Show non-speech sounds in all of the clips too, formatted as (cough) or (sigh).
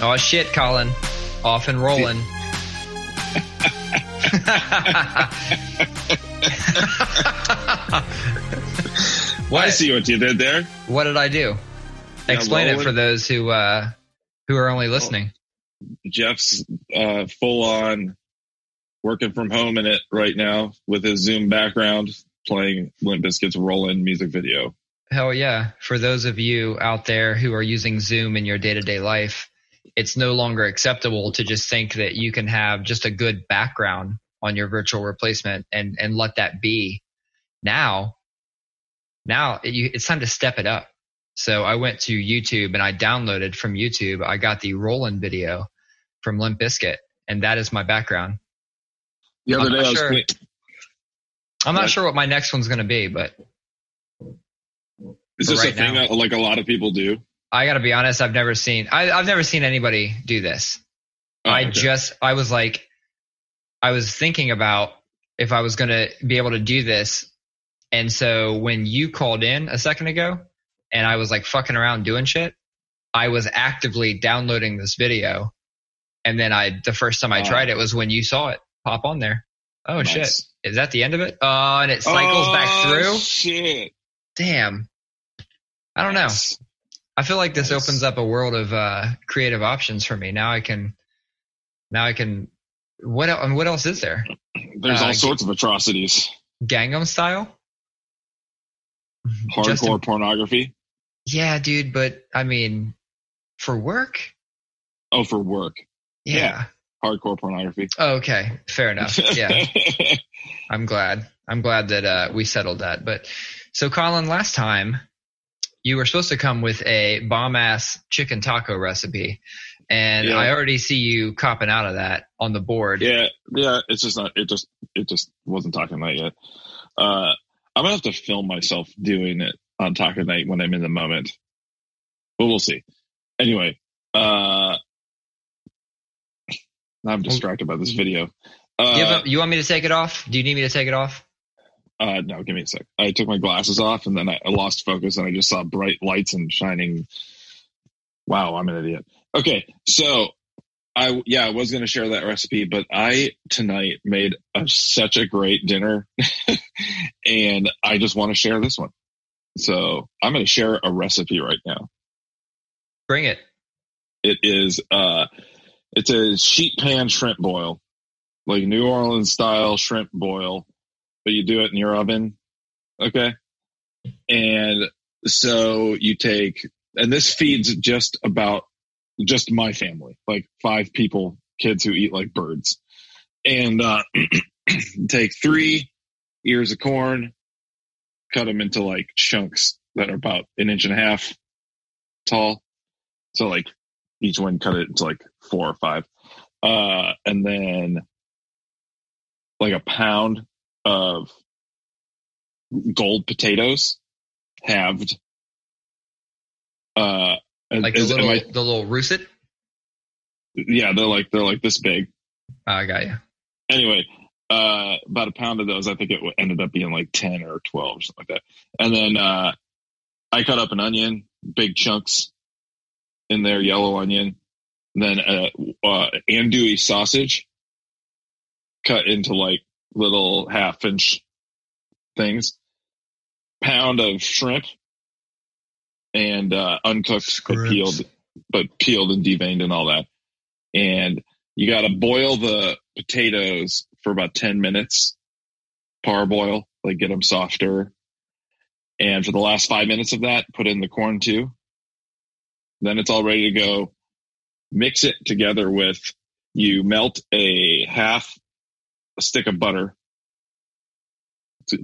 Oh shit, Colin. Off and rolling. (laughs) what? I see what you did there. What did I do? Yeah, Explain it for those who uh who are only listening. Jeff's uh, full on working from home in it right now with his Zoom background, playing Limp Bizkit's Rollin' music video. Hell yeah. For those of you out there who are using Zoom in your day to day life, it's no longer acceptable to just think that you can have just a good background on your virtual replacement and, and let that be. Now, now it, you, it's time to step it up. So I went to YouTube and I downloaded from YouTube. I got the Rollin' video from Limp Bizkit and that is my background. The other I'm day, not I was sure. I'm not What? sure what my next one's going to be, but is this right a thing now. that, like a lot of people do? I got to be honest. I've never seen, I, I've never seen anybody do this. Oh, I okay. just, I was like, I was thinking about if I was going to be able to do this. And so when you called in a second ago and I was like fucking around doing shit, I was actively downloading this video. And then I, the first time I Oh. tried it was when you saw it pop on there. Oh Nice. shit. Is that the end of it? Oh, and it cycles back Oh, through. Shit. Damn. I don't know. I feel like this Nice. opens up a world of uh, creative options for me. Now I can, now I can. What el- and what else is there? There's Uh, all sorts of atrocities. Gangnam Style. Hardcore Justin- pornography. yeah, dude. But I mean, for work. Oh, for work. Yeah. Yeah. Hardcore pornography. Oh, okay. Fair enough. Yeah. (laughs) I'm glad. I'm glad that uh, we settled that. But so, Colin, last time you were supposed to come with a bomb ass chicken taco recipe, and Yeah. I already see you copping out of that on the board. yeah, yeah. It's just not. It just. It just wasn't talking night yet. Uh, I'm gonna have to film myself doing it on taco night when I'm in the moment, but we'll see. Anyway, uh, I'm distracted by this video. Uh, him- you want me to take it off? Do you need me to take it off? Uh, no, give me a sec. I took my glasses off and then I, I lost focus and I just saw bright lights and shining. Wow, I'm an idiot. Okay, so I yeah, I was going to share that recipe, but I tonight made a, such a great dinner, (laughs) and I just want to share this one. So I'm going to share a recipe right now. Bring it. It is uh, it's a sheet pan shrimp boil, like New Orleans style shrimp boil, but you do it in your oven. Okay, and so you take, and this feeds just about just my family, like five people, kids who eat like birds, and uh, (clears throat) take three ears of corn, cut them into like chunks that are about an inch and a half tall. So like each one cut it into like four or five. Uh, and then like a pound of gold potatoes halved. Uh, Like the is- am little, I- the little russet. yeah, they're like, they're like this big. Oh, I got you. Anyway, uh, about a pound of those, I think it ended up being like 10 or 12 or something like that. And then, uh, I cut up an onion, big chunks in there, yellow onion. Then, uh, uh, andouille sausage cut into like little half inch things. Pound of shrimp and, uh, uncooked, but peeled, but peeled and deveined and all that. And you got to boil the potatoes for about 10 minutes, parboil, like get them softer. And for the last five minutes of that, put in the corn too. Then it's all ready to go. Mix it together with, you melt a half a stick of butter.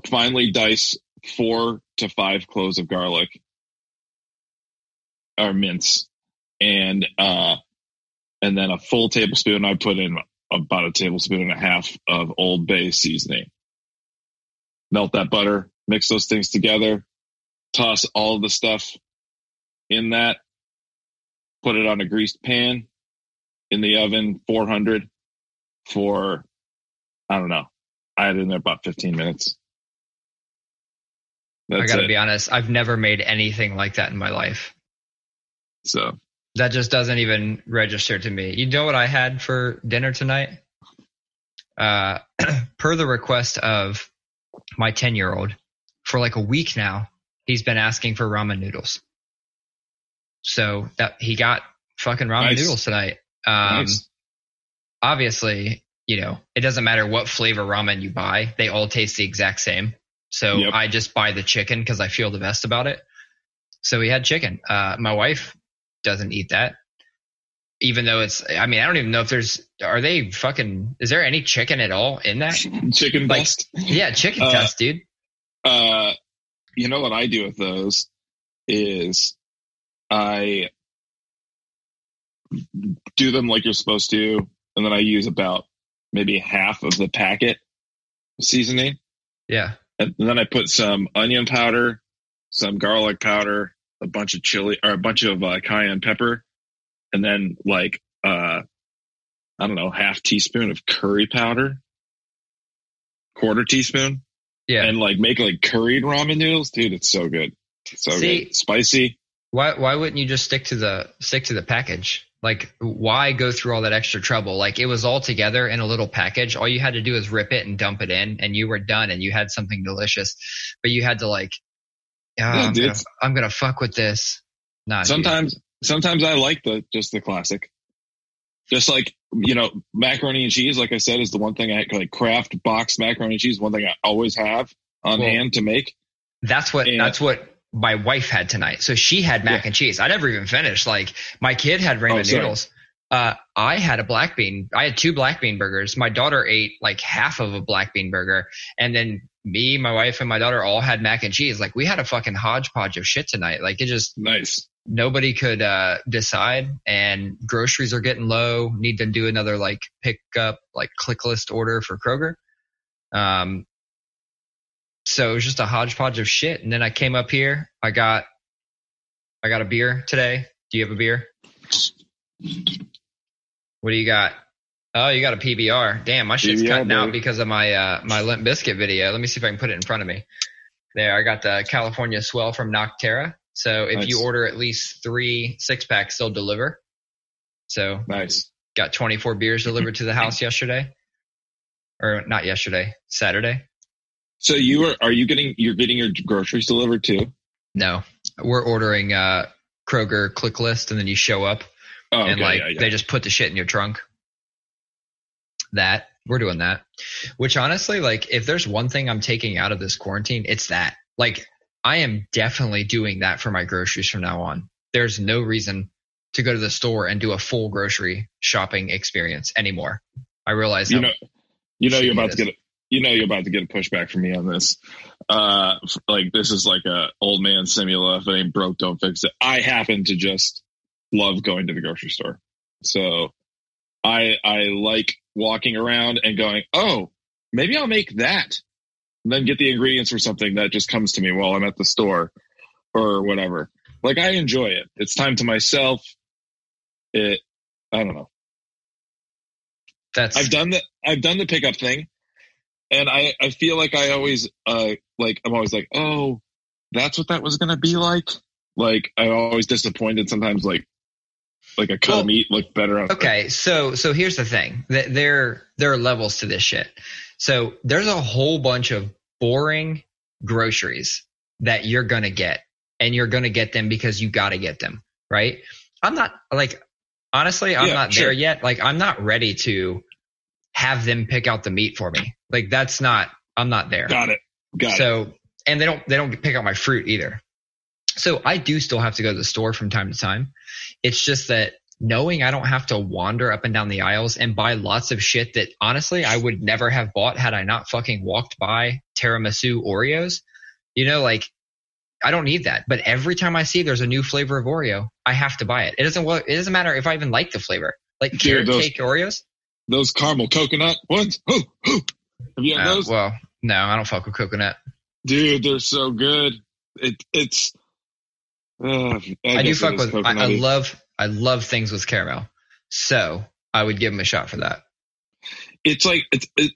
Finely dice four to five cloves of garlic or mince and, uh, and then a full tablespoon. I put in about a tablespoon and a half of Old Bay seasoning. Melt that butter, mix those things together, toss all the stuff in that, put it on a greased pan in the oven, 400 for, I don't know. I had it in there about 15 minutes. I got to be honest. I've never made anything like that in my life. So That just doesn't even register to me. You know what I had for dinner tonight? Uh, (clears throat) per the request of my 10 year old, for like a week now, he's been asking for ramen noodles. So that he got fucking ramen Nice. noodles tonight. Um, Nice. obviously, you know, it doesn't matter what flavor ramen you buy, they all taste the exact same. So Yep. I just buy the chicken because I feel the best about it. So we had chicken. Uh, my wife doesn't eat that. Even though it's, I mean, I don't even know if there's, are they fucking, is there any chicken at all in that? (laughs) Chicken Like-. Yeah, chicken Uh, dude. Uh, you know what I do with those is I do them like you're supposed to, and then I use about maybe half of the packet seasoning, Yeah. and then I put some onion powder, some garlic powder, a bunch of chili or a bunch of uh, cayenne pepper, and then like uh, I don't know, half teaspoon of curry powder, quarter teaspoon Yeah. and like make like curried ramen noodles, dude. It's so good, so See- good, spicy. Why why wouldn't you just stick to the stick to the package? Like why go through all that extra trouble? Like it was all together in a little package. All you had to do is rip it and dump it in and you were done and you had something delicious. But you had to like "Ah, Yeah, I'm, gonna, I'm gonna fuck with this. Nah, dude. Sometimes, sometimes I like the just the classic. Just like you know, macaroni and cheese. Like I said, is the one thing I like. Kraft box macaroni and cheese. One thing I always have on Well, hand to make. That's what And- that's what my wife had tonight. So she had mac Yeah. and cheese. I never even finished. Like my kid had ramen Oh, noodles. Uh, I had a black bean. I had two black bean burgers. My daughter ate like half of a black bean burger, and then me, my wife, and my daughter all had mac and cheese. Like we had a fucking hodgepodge of shit tonight. Like it just Nice. nobody could uh, decide, and groceries are getting low. Need to do another like pick up like click list order for Kroger. Um, so it was just a hodgepodge of shit. And then I came up here. I got, I got a beer today. Do you have a beer? What do you got? Oh, you got a PBR. Damn, my shit's PBR, cutting out because of my uh, my Limp Bizkit video. Let me see if I can put it in front of me. There, I got the California Swell from Nocterra. So if you order at least three six packs, they'll deliver. So Nice. got 24 beers delivered to the house yesterday, or not yesterday, Saturday. So you are are you getting you're getting your groceries delivered too? No, we're ordering uh, Kroger click list, and then you show up, Oh, and okay, like yeah, yeah. they just put the shit in your trunk. That we're doing that. Which honestly, like, if there's one thing I'm taking out of this quarantine, it's that. Like, I am definitely doing that for my groceries from now on. There's no reason to go to the store and do a full grocery shopping experience anymore. I realize you know, you know, you're about to get you know, you're about to get a pushback from me on this. Uh, like this is like a old man simula. If it ain't broke, don't fix it. I happen to just love going to the grocery store, so I I like walking around and going, oh, maybe I'll make that, and then get the ingredients for something that just comes to me while I'm at the store or whatever. Like I enjoy it. It's time to myself. It, I don't know. that's I've done the I've done the pickup thing, and I I feel like I always uh like I'm always like oh that's what that was gonna be like. Like I'm always disappointed sometimes. Like like a cut Well, of meat looked better on. Okay, so so here's the thing. That There there are levels to this shit. So there's a whole bunch of boring groceries that you're gonna get, and you're gonna get them because you gotta get them, right? I'm not like honestly, I'm Yeah, not sure. there yet. Like I'm not ready to have them pick out the meat for me. Like that's not. I'm not there. Got it. Got it. so and they don't they don't pick out my fruit either. So I do still have to go to the store from time to time. It's just that knowing I don't have to wander up and down the aisles and buy lots of shit that honestly I would never have bought had I not fucking walked by tiramisu Oreos. You know, like I don't need that. But every time I see there's a new flavor of Oreo, I have to buy it. It doesn't it doesn't matter if I even like the flavor. Like Dude, carrot those- cake Oreos. Those caramel coconut ones. Oh, oh. Have you had Uh, those? well, no, I don't fuck with coconut. Dude, they're so good. It it's. Uh, I, do fuck with. I, I love. I love things with caramel. So I would give them a shot for that. it's like it's it,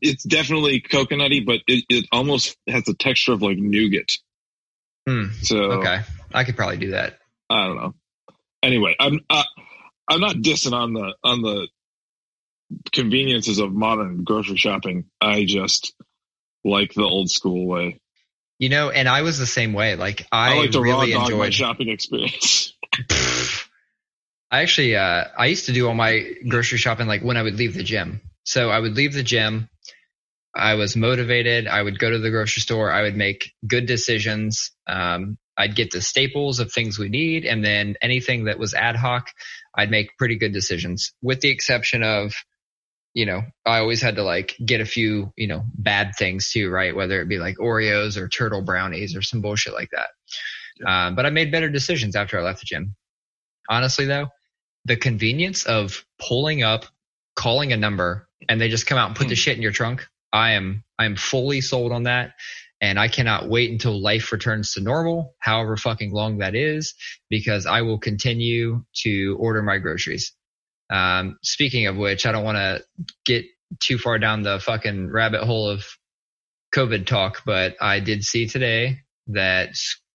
it's definitely coconutty, but it, it almost has the texture of like nougat. Hmm. So Okay, I could probably do that. I don't know. anyway, I'm uh, I'm not dissing on the on the conveniences of modern grocery shopping. I just like the old school way. You know, and I was the same way. Like I, I like to really raw dog enjoyed. shopping experience. (laughs) I actually, uh, I used to do all my grocery shopping like when I would leave the gym. So I would leave the gym. I was motivated. I would go to the grocery store. I would make good decisions. Um, I'd get the staples of things we need, and then anything that was ad hoc, I'd make pretty good decisions. With the exception of, you know, I always had to like get a few, you know, bad things too, right? Whether it be like Oreos or turtle brownies or some bullshit like that. Um, but I made better decisions after I left the gym. Honestly, though, the convenience of pulling up, calling a number, and they just come out and put the shit in your trunk. I am I am fully sold on that. And I cannot wait until life returns to normal, however fucking long that is, because I will continue to order my groceries. Um, speaking of which, I don't want to get too far down the fucking rabbit hole of COVID talk, but I did see today that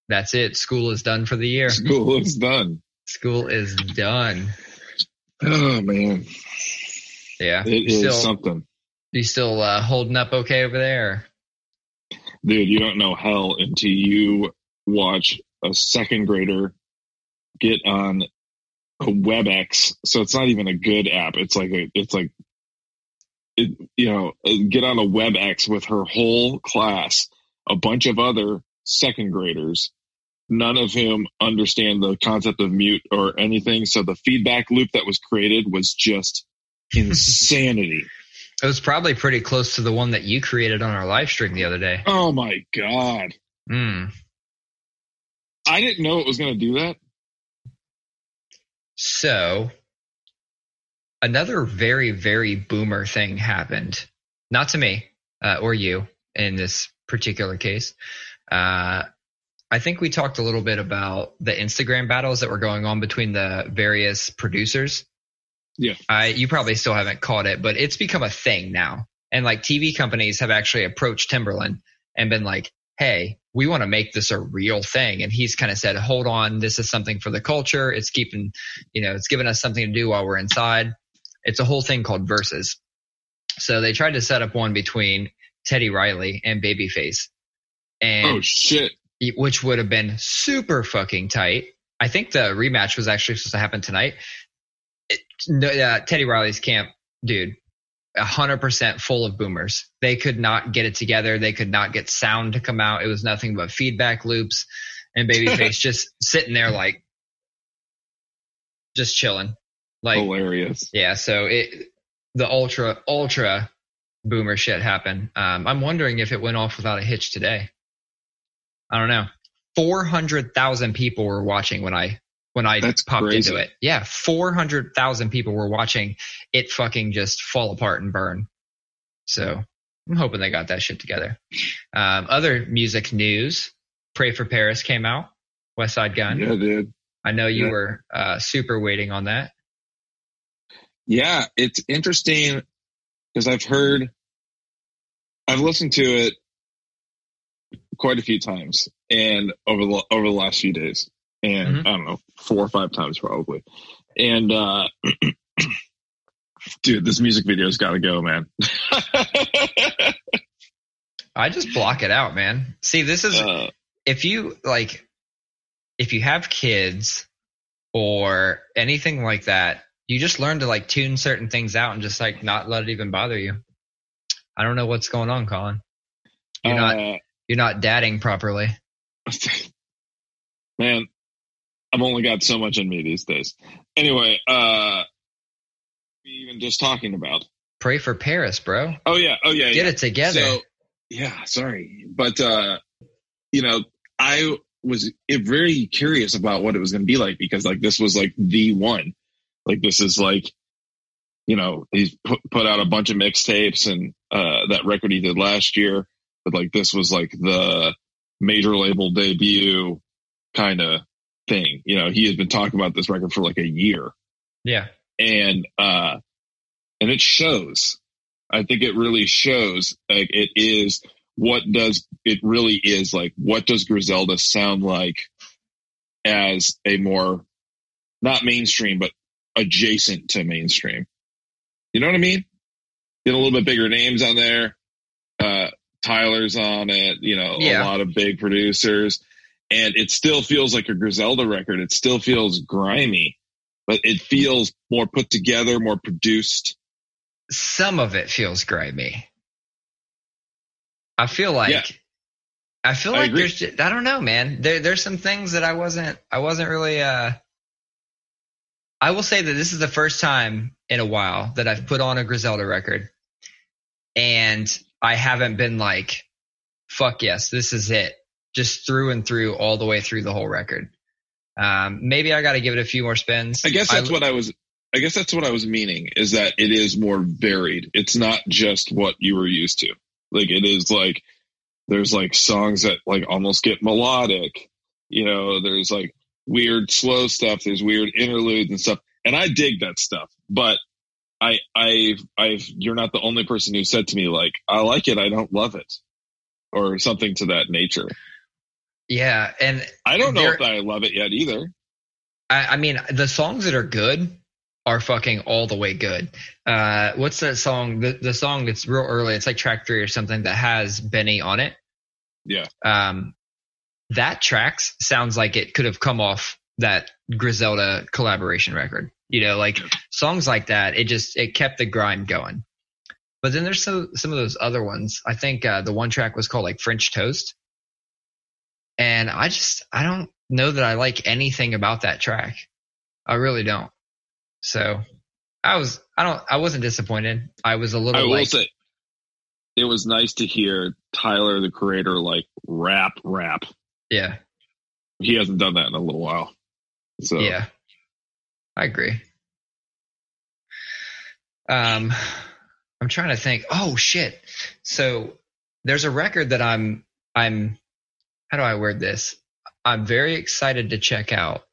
that's it. School is done for the year. (laughs) School is done. School is done. Oh man, Yeah. it is still, something, you still uh, holding up okay over there? dude. You don't know hell until you watch a second grader get on a WebEx. So it's not even a good app. It's like a, it's like, it, you know, get on a WebEx with her whole class, a bunch of other second graders, none of whom understand the concept of mute or anything. So the feedback loop that was created was just (laughs) insanity. It was probably pretty close to the one that you created on our live stream the other day. oh my God. Mm. I didn't know it was going to do that. So, another very, very boomer thing happened. Not to me uh, or you in this particular case. Uh, I think we talked a little bit about the Instagram battles that were going on between the various producers. Yeah. I, you probably still haven't caught it, but it's become a thing now. And like TV companies have actually approached Timbaland and been like, hey, we want to make this a real thing. And he's kind of said, hold on, this is something for the culture. It's keeping, you know, it's giving us something to do while we're inside. It's a whole thing called Verzuz. So they tried to set up one between Teddy Riley and Babyface. And Oh shit. which would have been super fucking tight. I think the rematch was actually supposed to happen tonight. It, no, uh, Teddy Riley's camp, dude, hundred percent full of boomers. They could not get it together. They could not get sound to come out. It was nothing but feedback loops, and Babyface (laughs) just sitting there like, just chilling, like Hilarious. yeah. So it the ultra ultra boomer shit happened. Um, I'm wondering if it went off without a hitch today. I don't know. Four hundred thousand people were watching when I when I That's popped crazy. into it. Yeah, four hundred thousand people were watching it fucking just fall apart and burn. So I'm hoping they got that shit together. Um, other music news: "Pray for Paris" came out. Westside Gunn. Yeah, dude. I know you Yeah. were uh, super waiting on that. Yeah, it's interesting because I've heard, I've listened to it quite a few times, and over the over the last few days, and Mhm. I don't know, four or five times probably. And uh (clears throat) dude, this music video's got to go, man. (laughs) I just block it out, man. See, this is uh, if you like if you have kids or anything like that, you just learn to like tune certain things out and just like not let it even bother you. I don't know what's going on, Colin. You're not uh, you're not dadding properly. (laughs) man, I've only got so much in me these days. Anyway, uh, even just talking about. Pray for Paris, bro. Oh yeah, oh yeah, Get yeah. it together. So, yeah, sorry, but uh, you know, I was very curious about what it was going to be like because like this was like the one, like this is like, you know, he's put put out a bunch of mixtapes and uh that record he did last year, but like this was like the major label debut kind of thing. You know, he has been talking about this record for like a year yeah. and uh and it shows i think it really shows like it is what does it really is like what does griselda sound like as a more not mainstream, but adjacent to mainstream. You know what I mean? Get a little bit bigger names on there. Uh, Tyler's on it, you know, Yeah. a lot of big producers. And it still feels like a Griselda record. It still feels grimy, but it feels more put together, more produced. some of it feels grimy. I feel like Yeah. I feel I like agree. there's I don't know, man. There there's some things that I wasn't I wasn't really uh I will say that this is the first time in a while that I've put on a Griselda record and I haven't been like fuck yes, this is it. Just through and through all the way through the whole record. Um maybe I got to give it a few more spins. I guess that's what I was. I guess that's what I was meaning is that it is more varied. It's not just what you were used to. Like it is like there's like songs that like almost get melodic. You know, there's like weird slow stuff. There's weird interludes and stuff, and I dig that stuff. But I, I've, I've. You're not the only person who said to me like, I like it, I don't love it, or something to that nature. Yeah, and I don't know if I love it yet either. I, I mean, the songs that are good are fucking all the way good. Uh, what's that song? The, the song that's real early. It's like track three or something that has Benny on it. Yeah. Um, that tracks sounds like it could have come off that Griselda collaboration record. You know, like Yeah. songs like that. It just it kept the grind going. But then there's so, some of those other ones. I think uh, the one track was called like French Toast, and I just I don't know that I like anything about that track. I really don't. So I was I don't I wasn't disappointed. I was a little I will like say, it was nice to hear Tyler, the creator, like rap, rap. yeah He hasn't done that in a little while. So yeah. I agree. Um, I'm trying to think. Oh shit! So there's a record that I'm I'm how do I word this? I'm very excited to check out,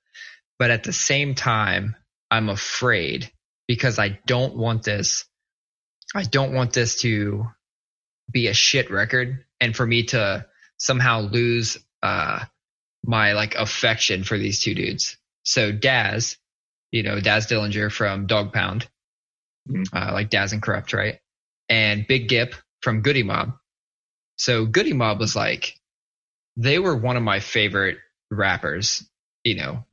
but at the same time, I'm afraid because I don't want this. I don't want this to be a shit record, and for me to somehow lose uh, my like affection for these two dudes. So Daz, you know Daz Dillinger from Dog Pound, Mhm. uh, like Daz and Kurupt, right? And Big Gipp from Goodie Mob. So Goodie Mob was like, they were one of my favorite rappers, you know,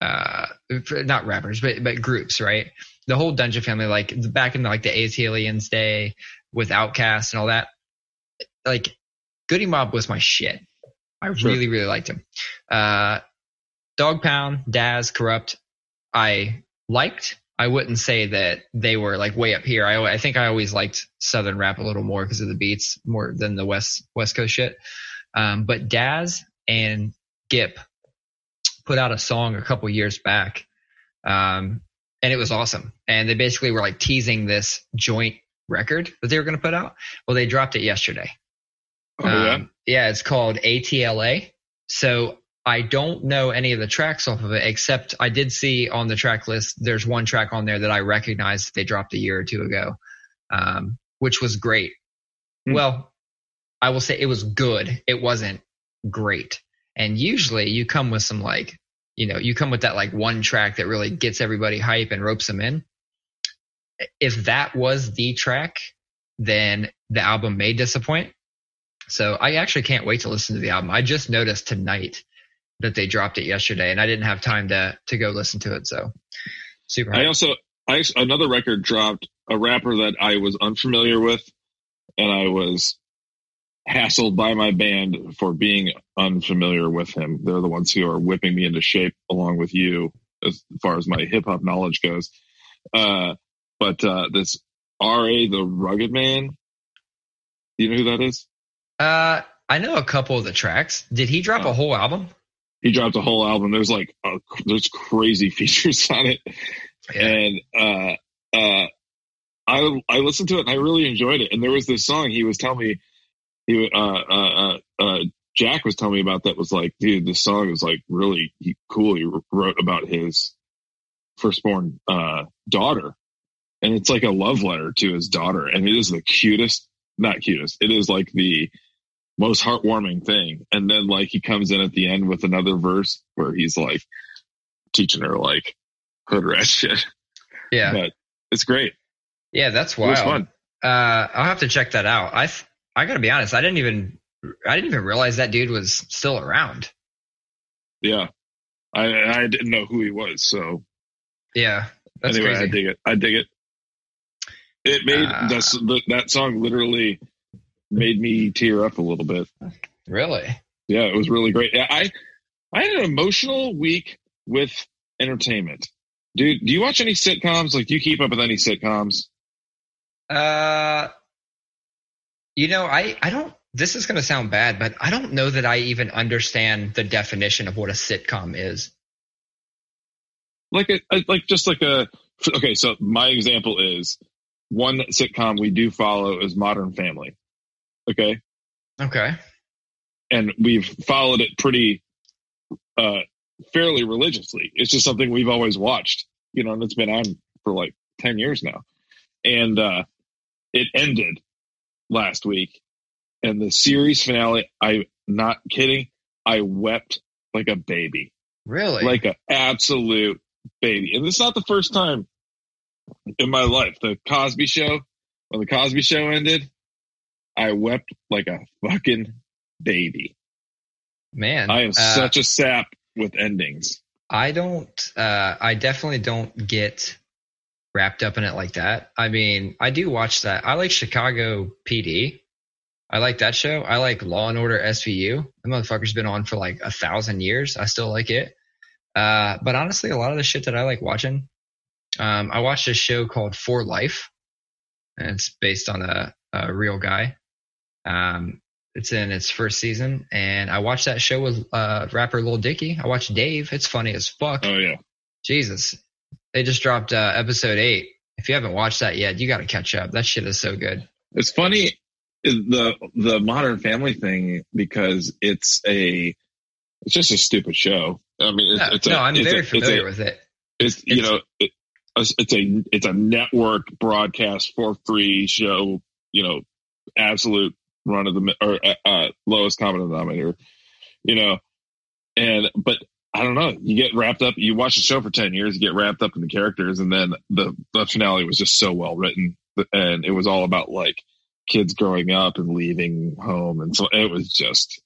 uh, not rappers, but but groups, right? The whole Dungeon family, like back in the, like the ATLiens day with Outkast and all that, like Goodie Mob was my shit. I Sure. really, really liked him. Uh, Dog Pound, Daz, Kurupt, I liked. I wouldn't say that they were like way up here. I, I think I always liked Southern rap a little more because of the beats more than the West West Coast shit. Um, but Daz and Gipp put out a song a couple years back, um, and it was awesome. And they basically were like teasing this joint record that they were going to put out. Well, they dropped it yesterday. Oh, yeah. Um, yeah, it's called ATLA. So I don't know any of the tracks off of it, except I did see on the track list, there's one track on there that I recognized they dropped a year or two ago, um, which was great. Hmm. Well, I will say it was good. It wasn't great. And usually you come with some like, you know, you come with that like one track that really gets everybody hype and ropes them in. If that was the track, then the album may disappoint. So I actually can't wait to listen to the album. I just noticed tonight that they dropped it yesterday and I didn't have time to to go listen to it. So super I also, I another record dropped a rapper that I was unfamiliar with, and I was hassled by my band for being unfamiliar with him. They're the ones who are whipping me into shape along with you as far as my hip hop knowledge goes. Uh, but uh, this R.A. the Rugged Man, do you know who that is? Uh I know a couple of the tracks. Did he drop Oh. a whole album? He dropped a whole album. There's like uh, there's crazy (laughs) features on it. and uh, uh, I I listened to it and I really enjoyed it. And there was this song he was telling me, he uh, uh, uh, uh, Jack was telling me about that was like, dude, this song is like really he, cool. He wrote about his firstborn uh, daughter, and it's like a love letter to his daughter, and it is the cutest, not cutest, it is like the most heartwarming thing. And then like he comes in at the end with another verse where he's like teaching her like hood rat (laughs) shit. Yeah, But it's great. yeah, that's It was wild. fun. Uh, I'll have to check that out. I th- I gotta be honest. I didn't even I didn't even realize that dude was still around. Yeah. I I didn't know who he was, so Yeah, that's anyway, I dig it. I dig it. It made that's the, that song literally made me tear up a little bit. Really? Yeah, it was really great. I I had an emotional week with entertainment. Dude, do you watch any sitcoms? Like, do you keep up with any sitcoms? Uh, you know, I I don't. This is gonna sound bad, but I don't know that I even understand the definition of what a sitcom is. Like a- like just like a okay. So my example is one sitcom we do follow is Modern Family. Okay, Okay. and we've followed it pretty uh fairly religiously. It's just something we've always watched, you know, and it's been on for like 10 years now. And uh it ended last week and the series finale, I'm not kidding, I wept like a baby. Really? Like an absolute baby. And it's not the first time in my life. The Cosby show, when the Cosby show ended, I wept like a fucking baby. man. I am uh, such a sap with endings. I don't. Uh, I definitely don't get wrapped up in it like that. I mean, I do watch that. I like Chicago PD. I like that show. I like Law and Order SVU. The motherfucker's been on for like a thousand years. I still like it. Uh, but honestly, a lot of the shit that I like watching, um, I watched a show called For Life, and it's based on a, a real guy. Um, it's in its first season, and I watched that show with uh, rapper Lil Dicky. I watched Dave. It's funny as fuck. Oh yeah, Jesus, they just dropped uh, episode eight. If you haven't watched that yet, you got to catch up. That shit is so good. it's funny the the Modern Family thing because it's a it's just a stupid show. I mean, it's, No, it's a, no, I'm it's very a, familiar it's with it. it's, you know it, it's a it's a network broadcast for free show. You know, absolute run of the or uh, uh, lowest common denominator. You know, and but I don't know. You get wrapped up. You watch the show for ten years. You get wrapped up in the characters, and then the the finale was just so well written, and it was all about like kids growing up and leaving home, and so it was just.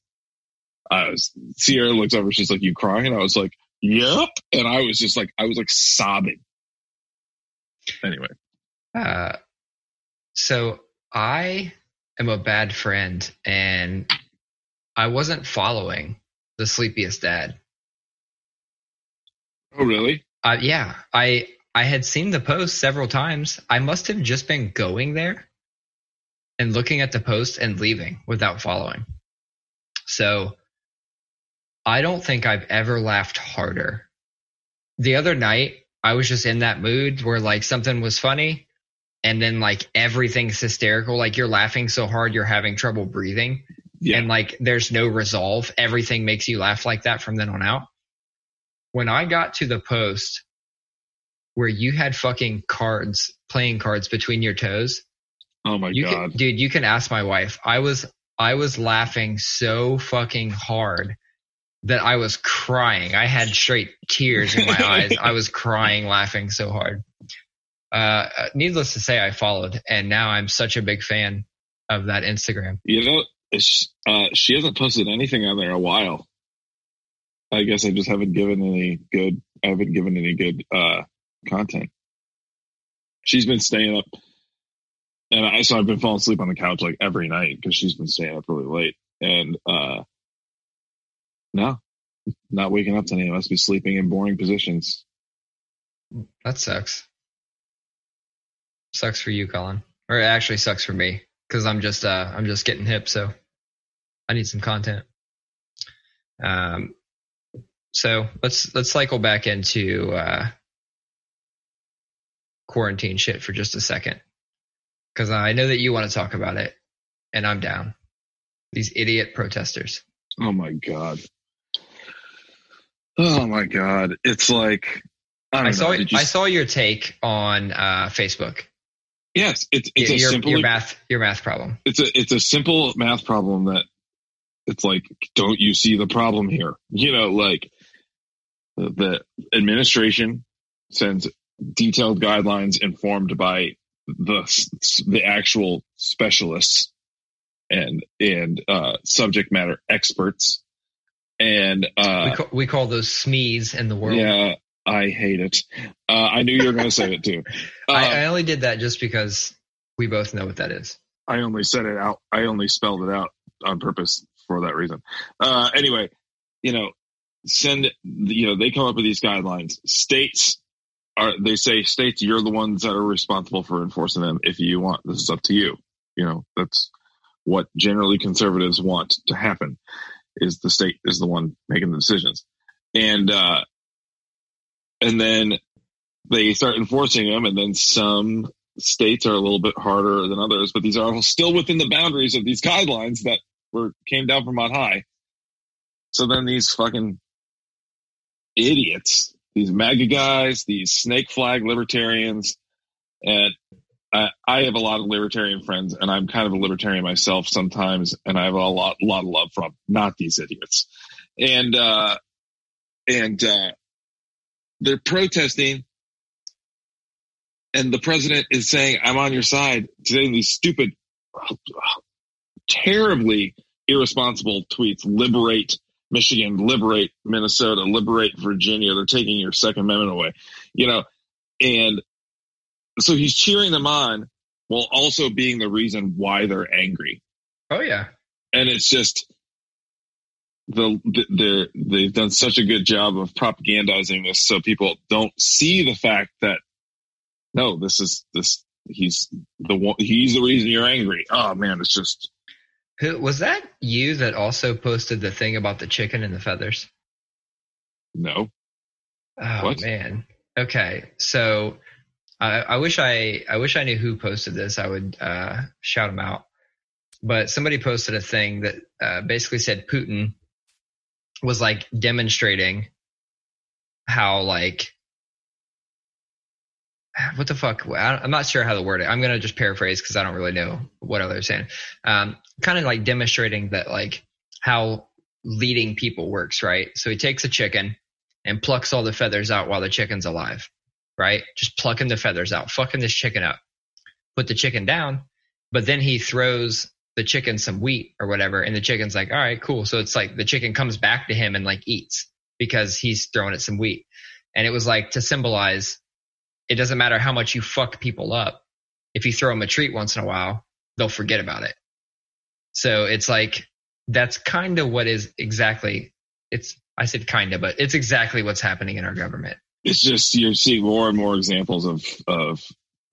I was Sierra looks over. She's like, "You crying?" I was like, "Yep," and I was just like, I was like sobbing. Anyway, Uh, so I am a bad friend, and I wasn't following the sleepiest dad. Oh really? Uh, yeah, I I had seen the post several times. I must have just been going there and looking at the post and leaving without following. So I don't think I've ever laughed harder. The other night, I was just in that mood where like something was funny and then like everything's hysterical. Like you're laughing so hard you're having trouble breathing Yeah, and like there's no resolve. Everything makes you laugh like that from then on out. When I got to the post where you had fucking cards, playing cards between your toes, oh my you god, can, dude, you can ask my wife. I was, I was laughing so fucking hard that I was crying. I had straight tears in my eyes. I was (laughs) crying, laughing so hard. Uh, needless to say, I followed, and now I'm such a big fan of that Instagram. you know, uh, she hasn't posted anything on there in a while. I guess I just haven't given any good. I haven't given any good uh, content. She's been staying up, and I so I've been falling asleep on the couch like every night because she's been staying up really late. And uh no, not waking up tonight. I must be sleeping in boring positions. That sucks. Sucks for you, Colin. Or it actually sucks for me because I'm just uh I'm just getting hip, so I need some content. Um, so let's let's cycle back into uh, quarantine shit for just a second because I know that you want to talk about it, and I'm down. These idiot protesters. Oh my god. Oh my god. It's like I, don't I saw know, you I saw your take on uh, Facebook. Yes, it's it's a your, simple your math your math problem. it's a it's a simple math problem that it's like don't you see the problem here you know like the, administration sends detailed guidelines informed by the the actual specialists and and uh, subject matter experts. And uh, we, call, we call those SMEs in the world. Yeah, I hate it. Uh, I knew you were going to say it too. (laughs) I, I, um, only did that just because we both know what that is. I only said it out. I only spelled it out on purpose for that reason. Uh, anyway, you know, send, you know, they come up with these guidelines. States are, they say states, you're the ones that are responsible for enforcing them. If you want, this is up to you. You know, that's what generally conservatives want to happen is the state is the one making the decisions. And, uh, and then they start enforcing them and then some states are a little bit harder than others, but these are still within the boundaries of these guidelines that were came down from on high. So then these fucking idiots, these MAGA guys, these snake flag libertarians, and I, I have a lot of libertarian friends, and I'm kind of a libertarian myself sometimes, and I have a lot, lot of love from not these idiots, and uh, and uh, they're protesting and the president is saying, I'm on your side, saying these stupid, terribly irresponsible tweets, liberate Michigan, liberate Minnesota, liberate Virginia. They're taking your second amendment away, you know, and so he's cheering them on while also being the reason why they're angry. Oh yeah. And it's just, the, the, they've done such a good job of propagandizing this so people don't see the fact that no, this is this. He's the one. He's the reason you're angry. Oh man, it's just. Who was that? You that also posted the thing about the chicken and the feathers? No. Oh what? man. Okay, so I, I wish I I wish I knew who posted this. I would uh, shout them out. But somebody posted a thing that uh, basically said Putin was like demonstrating how like what the fuck? I'm not sure how to word it. I'm gonna just paraphrase because I don't really know what they're saying. Um, kind of like demonstrating that like how leading people works, right? So he takes a chicken and plucks all the feathers out while the chicken's alive, right? Just plucking the feathers out, fucking this chicken up, put the chicken down, but then he throws the chicken some wheat or whatever, and the chicken's like, all right, cool. So it's like the chicken comes back to him and like eats because he's throwing it some wheat. And it was like to symbolize it doesn't matter how much you fuck people up. If you throw them a treat once in a while, they'll forget about it. So it's like, that's kind of what is exactly, it's, I said kind of, but it's exactly what's happening in our government. It's just, you're seeing more and more examples of, of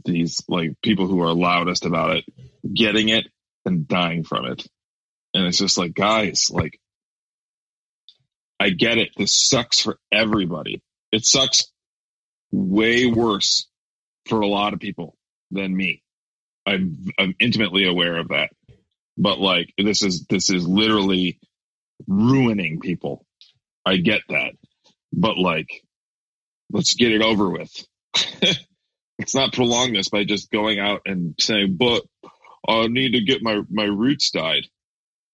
these like people who are loudest about it getting it and dying from it. And it's just like, guys, like, I get it. This sucks for everybody. It sucks way worse for a lot of people than me. I'm I'm intimately aware of that. But like this is this is literally ruining people. I get that. But like let's get it over with. (laughs) let's not prolong this by just going out and saying, but I need to get my, my roots dyed.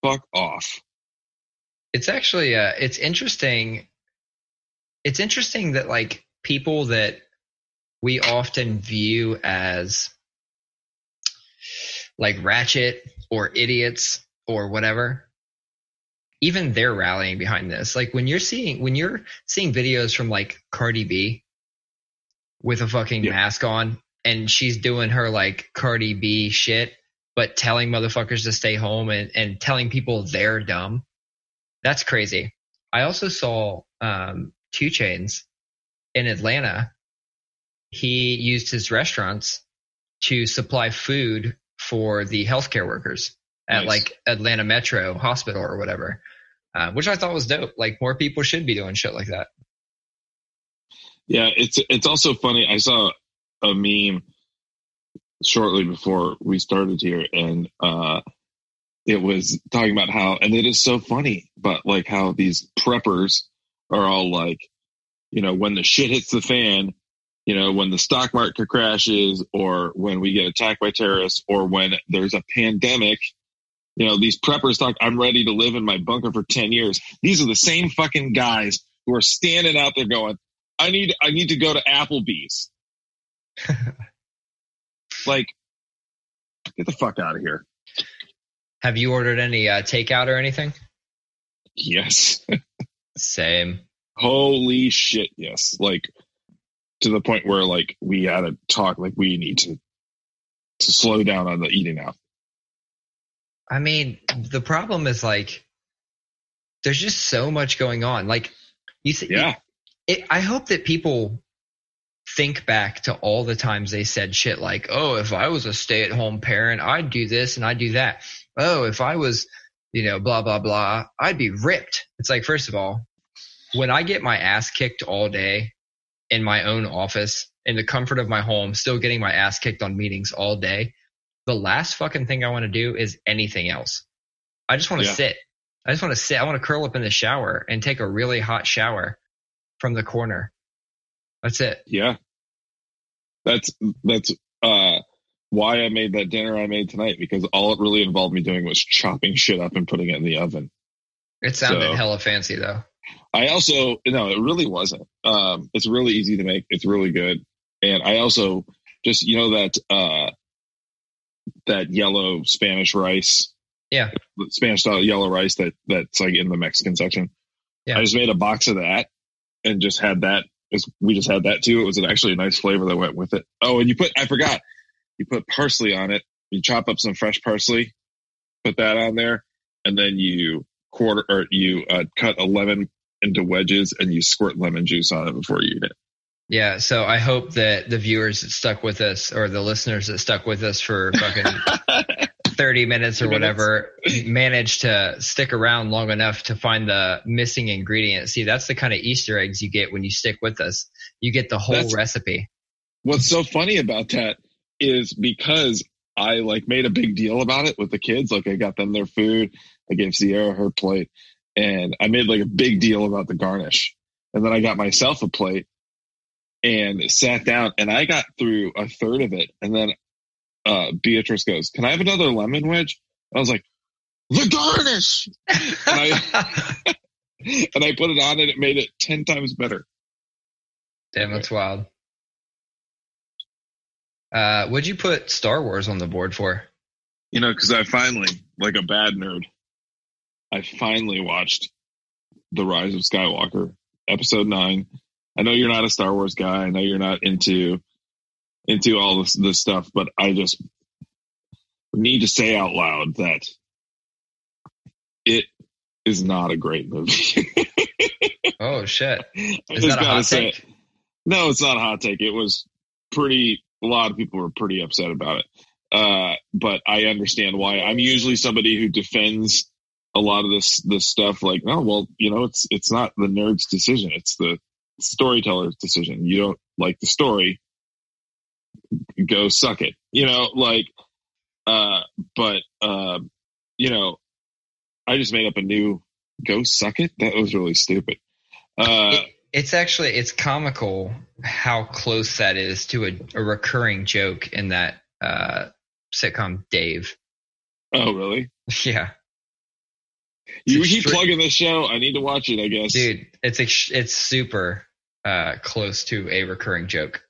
Fuck off. It's actually, uh, it's interesting. It's interesting that like people that we often view as like ratchet or idiots or whatever even they're rallying behind this like when you're seeing when you're seeing videos from like cardi b with a fucking yeah. mask on and she's doing her like cardi b shit but telling motherfuckers to stay home and, and telling people they're dumb that's crazy i also saw um 2 Chainz in Atlanta, he used his restaurants to supply food for the healthcare workers at nice. like Atlanta Metro Hospital or whatever, uh, which I thought was dope. Like more people should be doing shit like that. Yeah, it's it's also funny. I saw a meme shortly before we started here, and uh, it was talking about how, and it is so funny, but like how these preppers are all like, you know, when the shit hits the fan, you know, when the stock market crashes or when we get attacked by terrorists or when there's a pandemic, you know, these preppers talk, I'm ready to live in my bunker for 10 years. These are the same fucking guys who are standing out there going, I need I need to go to Applebee's. (laughs) like, get the fuck out of here. Have you ordered any uh, takeout or anything? Yes. (laughs) Same. Holy shit, yes. Like to the point where like we had to talk like we need to to slow down on the eating out. I mean, the problem is like there's just so much going on. Like you said, Yeah. it, I hope that people think back to all the times they said shit like, "Oh, if I was a stay-at-home parent, I'd do this and I'd do that." Oh, if I was, you know, blah blah blah, I'd be ripped. It's like, first of all, when I get my ass kicked all day in my own office in the comfort of my home, still getting my ass kicked on meetings all day, the last fucking thing I want to do is anything else. I just want to Yeah. sit. I just want to sit. I want to curl up in the shower and take a really hot shower from the corner. That's it. Yeah. That's that's uh why I made that dinner I made tonight because all it really involved me doing was chopping shit up and putting it in the oven. It sounded So- hella fancy though. I also no, it really wasn't. Um, it's really easy to make. It's really good, and I also just you know that uh, that yellow Spanish rice, Yeah. Spanish style yellow rice that that's like in the Mexican section. Yeah. I just made a box of that and just had that. We just had that too. It was an actually a nice flavor that went with it. Oh, and you put I forgot you put parsley on it. You chop up some fresh parsley, put that on there, and then you quarter or you uh, cut a lemon into wedges and you squirt lemon juice on it before you eat it. Yeah. So I hope that the viewers that stuck with us or the listeners that stuck with us for fucking (laughs) 30 minutes or 30 minutes. whatever managed to stick around long enough to find the missing ingredient. See, that's the kind of Easter eggs you get when you stick with us. You get the whole That's- recipe. What's so funny about that is because I like made a big deal about it with the kids. Like I got them their food. I gave Sierra her plate and I made like a big deal about the garnish. And then I got myself a plate and sat down and I got through a third of it. And then uh, Beatrice goes, can I have another lemon wedge? I was like, the garnish. I- (laughs) And I put it on and it made it 10 times better. Damn, that's wild. Uh, what'd you put Star Wars on the board for? You know, because I finally, like a bad nerd, I finally watched The Rise of Skywalker, episode nine. I know you're not a Star Wars guy. I know you're not into into all this this stuff, but I just need to say out loud that it is not a great movie. (laughs) Oh shit! I Is just that a gotta hot say take? it. No, it's not a hot take. It was pretty. A lot of people were pretty upset about it. Uh, but I understand why. I'm usually somebody who defends a lot of this this stuff. Like, no, well, you know, it's it's not the nerd's decision. It's the storyteller's decision. You don't like the story, go suck it. You know, like. Uh, but uh, you know, I just made up a new go suck it. That was really stupid. Uh, It- it's actually it's comical how close that is to a, a recurring joke in that uh, sitcom Dave. oh, really? (laughs) Yeah, You keep plugging this show. I need to watch it. I guess. dude, it's ex- it's super uh, close to a recurring joke.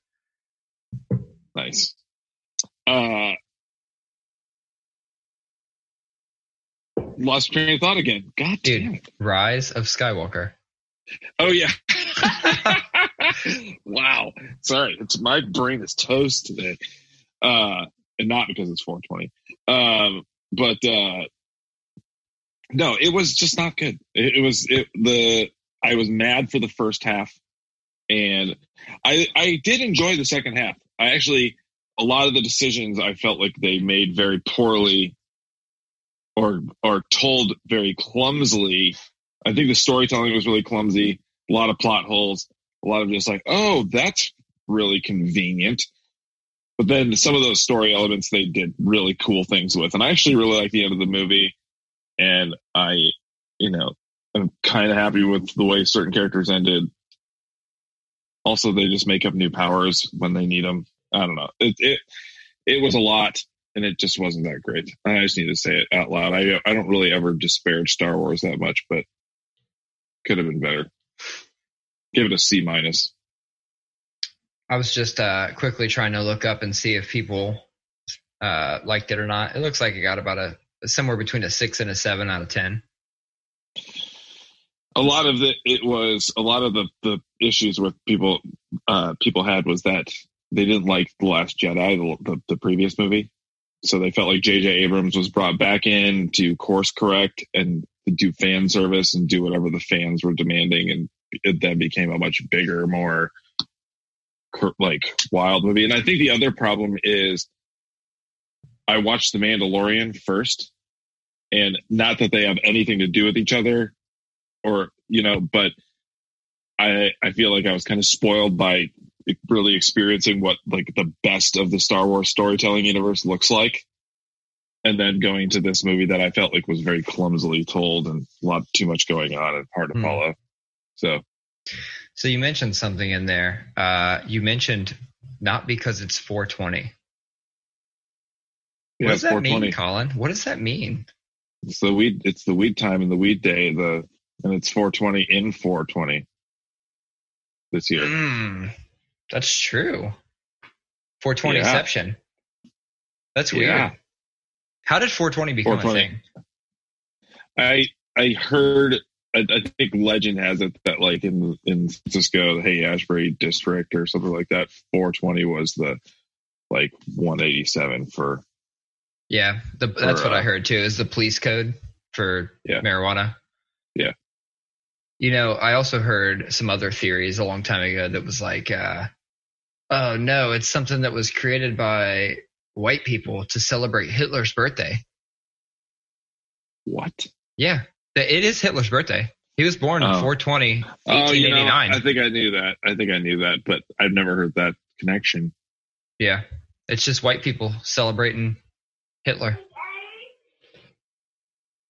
Nice. Uh, lost train of thought again. God Dude. damn it. Rise of Skywalker. Oh yeah. (laughs) wow. Sorry, it's my brain is toast today. Uh, and not because it's 420. Um, but uh, no, it was just not good. It, it was it the I was mad for the first half, and I I did enjoy the second half. I actually a lot of the decisions I felt like they made very poorly, or or told very clumsily. I think the storytelling was really clumsy. A lot of plot holes. A lot of just like, oh, that's really convenient. But then some of those story elements they did really cool things with, and I actually really like the end of the movie. And I, you know, I'm kind of happy with the way certain characters ended. Also, they just make up new powers when they need them. I don't know. It it it was a lot, and it just wasn't that great. I just need to say it out loud. I I don't really ever disparage Star Wars that much, but could have been better. Give it a C minus. I was just uh, quickly trying to look up and see if people uh, liked it or not. It looks like it got about a somewhere between a six and a seven out of ten. A lot of the it was a lot of the the issues with people uh, people had was that they didn't like the Last Jedi, the, the, the previous movie, so they felt like J.J. Abrams was brought back in to course correct and do fan service and do whatever the fans were demanding, and it then became a much bigger, more like wild movie. And I think the other problem is I watched The Mandalorian first, and not that they have anything to do with each other, or you know, but I I feel like I was kind of spoiled by really experiencing what like the best of the Star Wars storytelling universe looks like. And then going to this movie that I felt like was very clumsily told and a lot too much going on and hard to mm. follow. So so you mentioned something in there. Uh, you mentioned not because it's 420. Yeah, what does that mean, Colin? What does that mean? It's the weed. It's the weed time and the weed day. The and it's 420 in 420 this year. Mm, that's true. 420 yeah. exception. That's weird. Yeah. How did 420 become 420. a thing? I I heard I, I, think legend has it that like in in Francisco, the Haight-Ashbury district or something like that, 420 was the like 187 for. Yeah, the, that's what uh, I heard too. Is the police code for yeah. marijuana? Yeah. You know, I also heard some other theories a long time ago that was like, uh, oh no, it's something that was created by white people to celebrate Hitler's birthday. What? Yeah, it is Hitler's birthday. He was born in 420, 1889. Oh, you know, I think I knew that. I think I knew that, but I've never heard that connection. Yeah. It's just white people celebrating Hitler.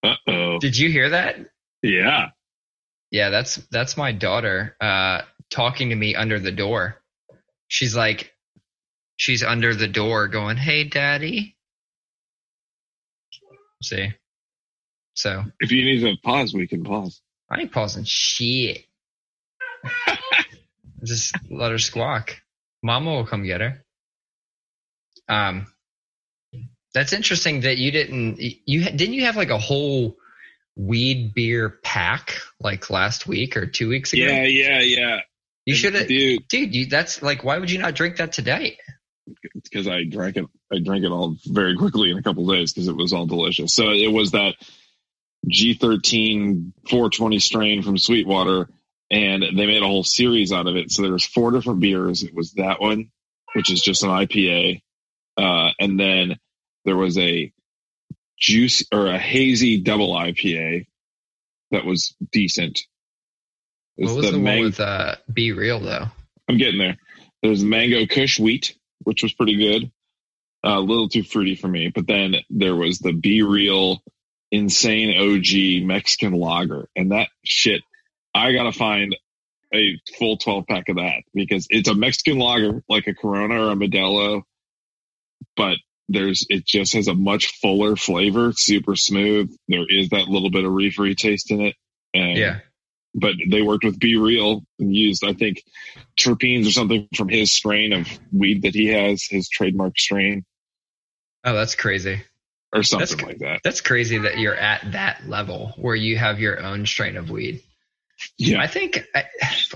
Uh oh. Did you hear that? Yeah. Yeah, that's that's my daughter uh, talking to me under the door. She's like, she's under the door going, "Hey, daddy." See, so if you need to pause, we can pause. I ain't pausing shit. (laughs) Just let her squawk. Mama will come get her. Um, that's interesting that you didn't. You didn't you have like a whole weed beer pack like last week or two weeks ago? Yeah, yeah, yeah. You should have, dude. Dude, you, that's like, why would you not drink that today? Because I drank it. I drank it all very quickly in a couple days because it was all delicious. So it was that G13 420 strain from Sweetwater, and they made a whole series out of it. So there was four different beers. It was that one, which is just an IPA, uh, and then there was a juice or a hazy double IPA that was decent. What was the, the man- one with uh, B-Real though? I'm getting there. There's Mango Kush Wheat, which was pretty good. Uh, a little too fruity for me, but then there was the B-Real insane OG Mexican lager. And that shit, I gotta find a full 12 pack of that because it's a Mexican lager like a Corona or a Modelo, but there's, it just has a much fuller flavor, super smooth. There is that little bit of reefery taste in it. And, yeah. But they worked with B-Real and used, I think, terpenes or something from his strain of weed that he has, his trademark strain. Oh, that's crazy or something that's, like that. That's crazy that you're at that level where you have your own strain of weed. Yeah, I think I,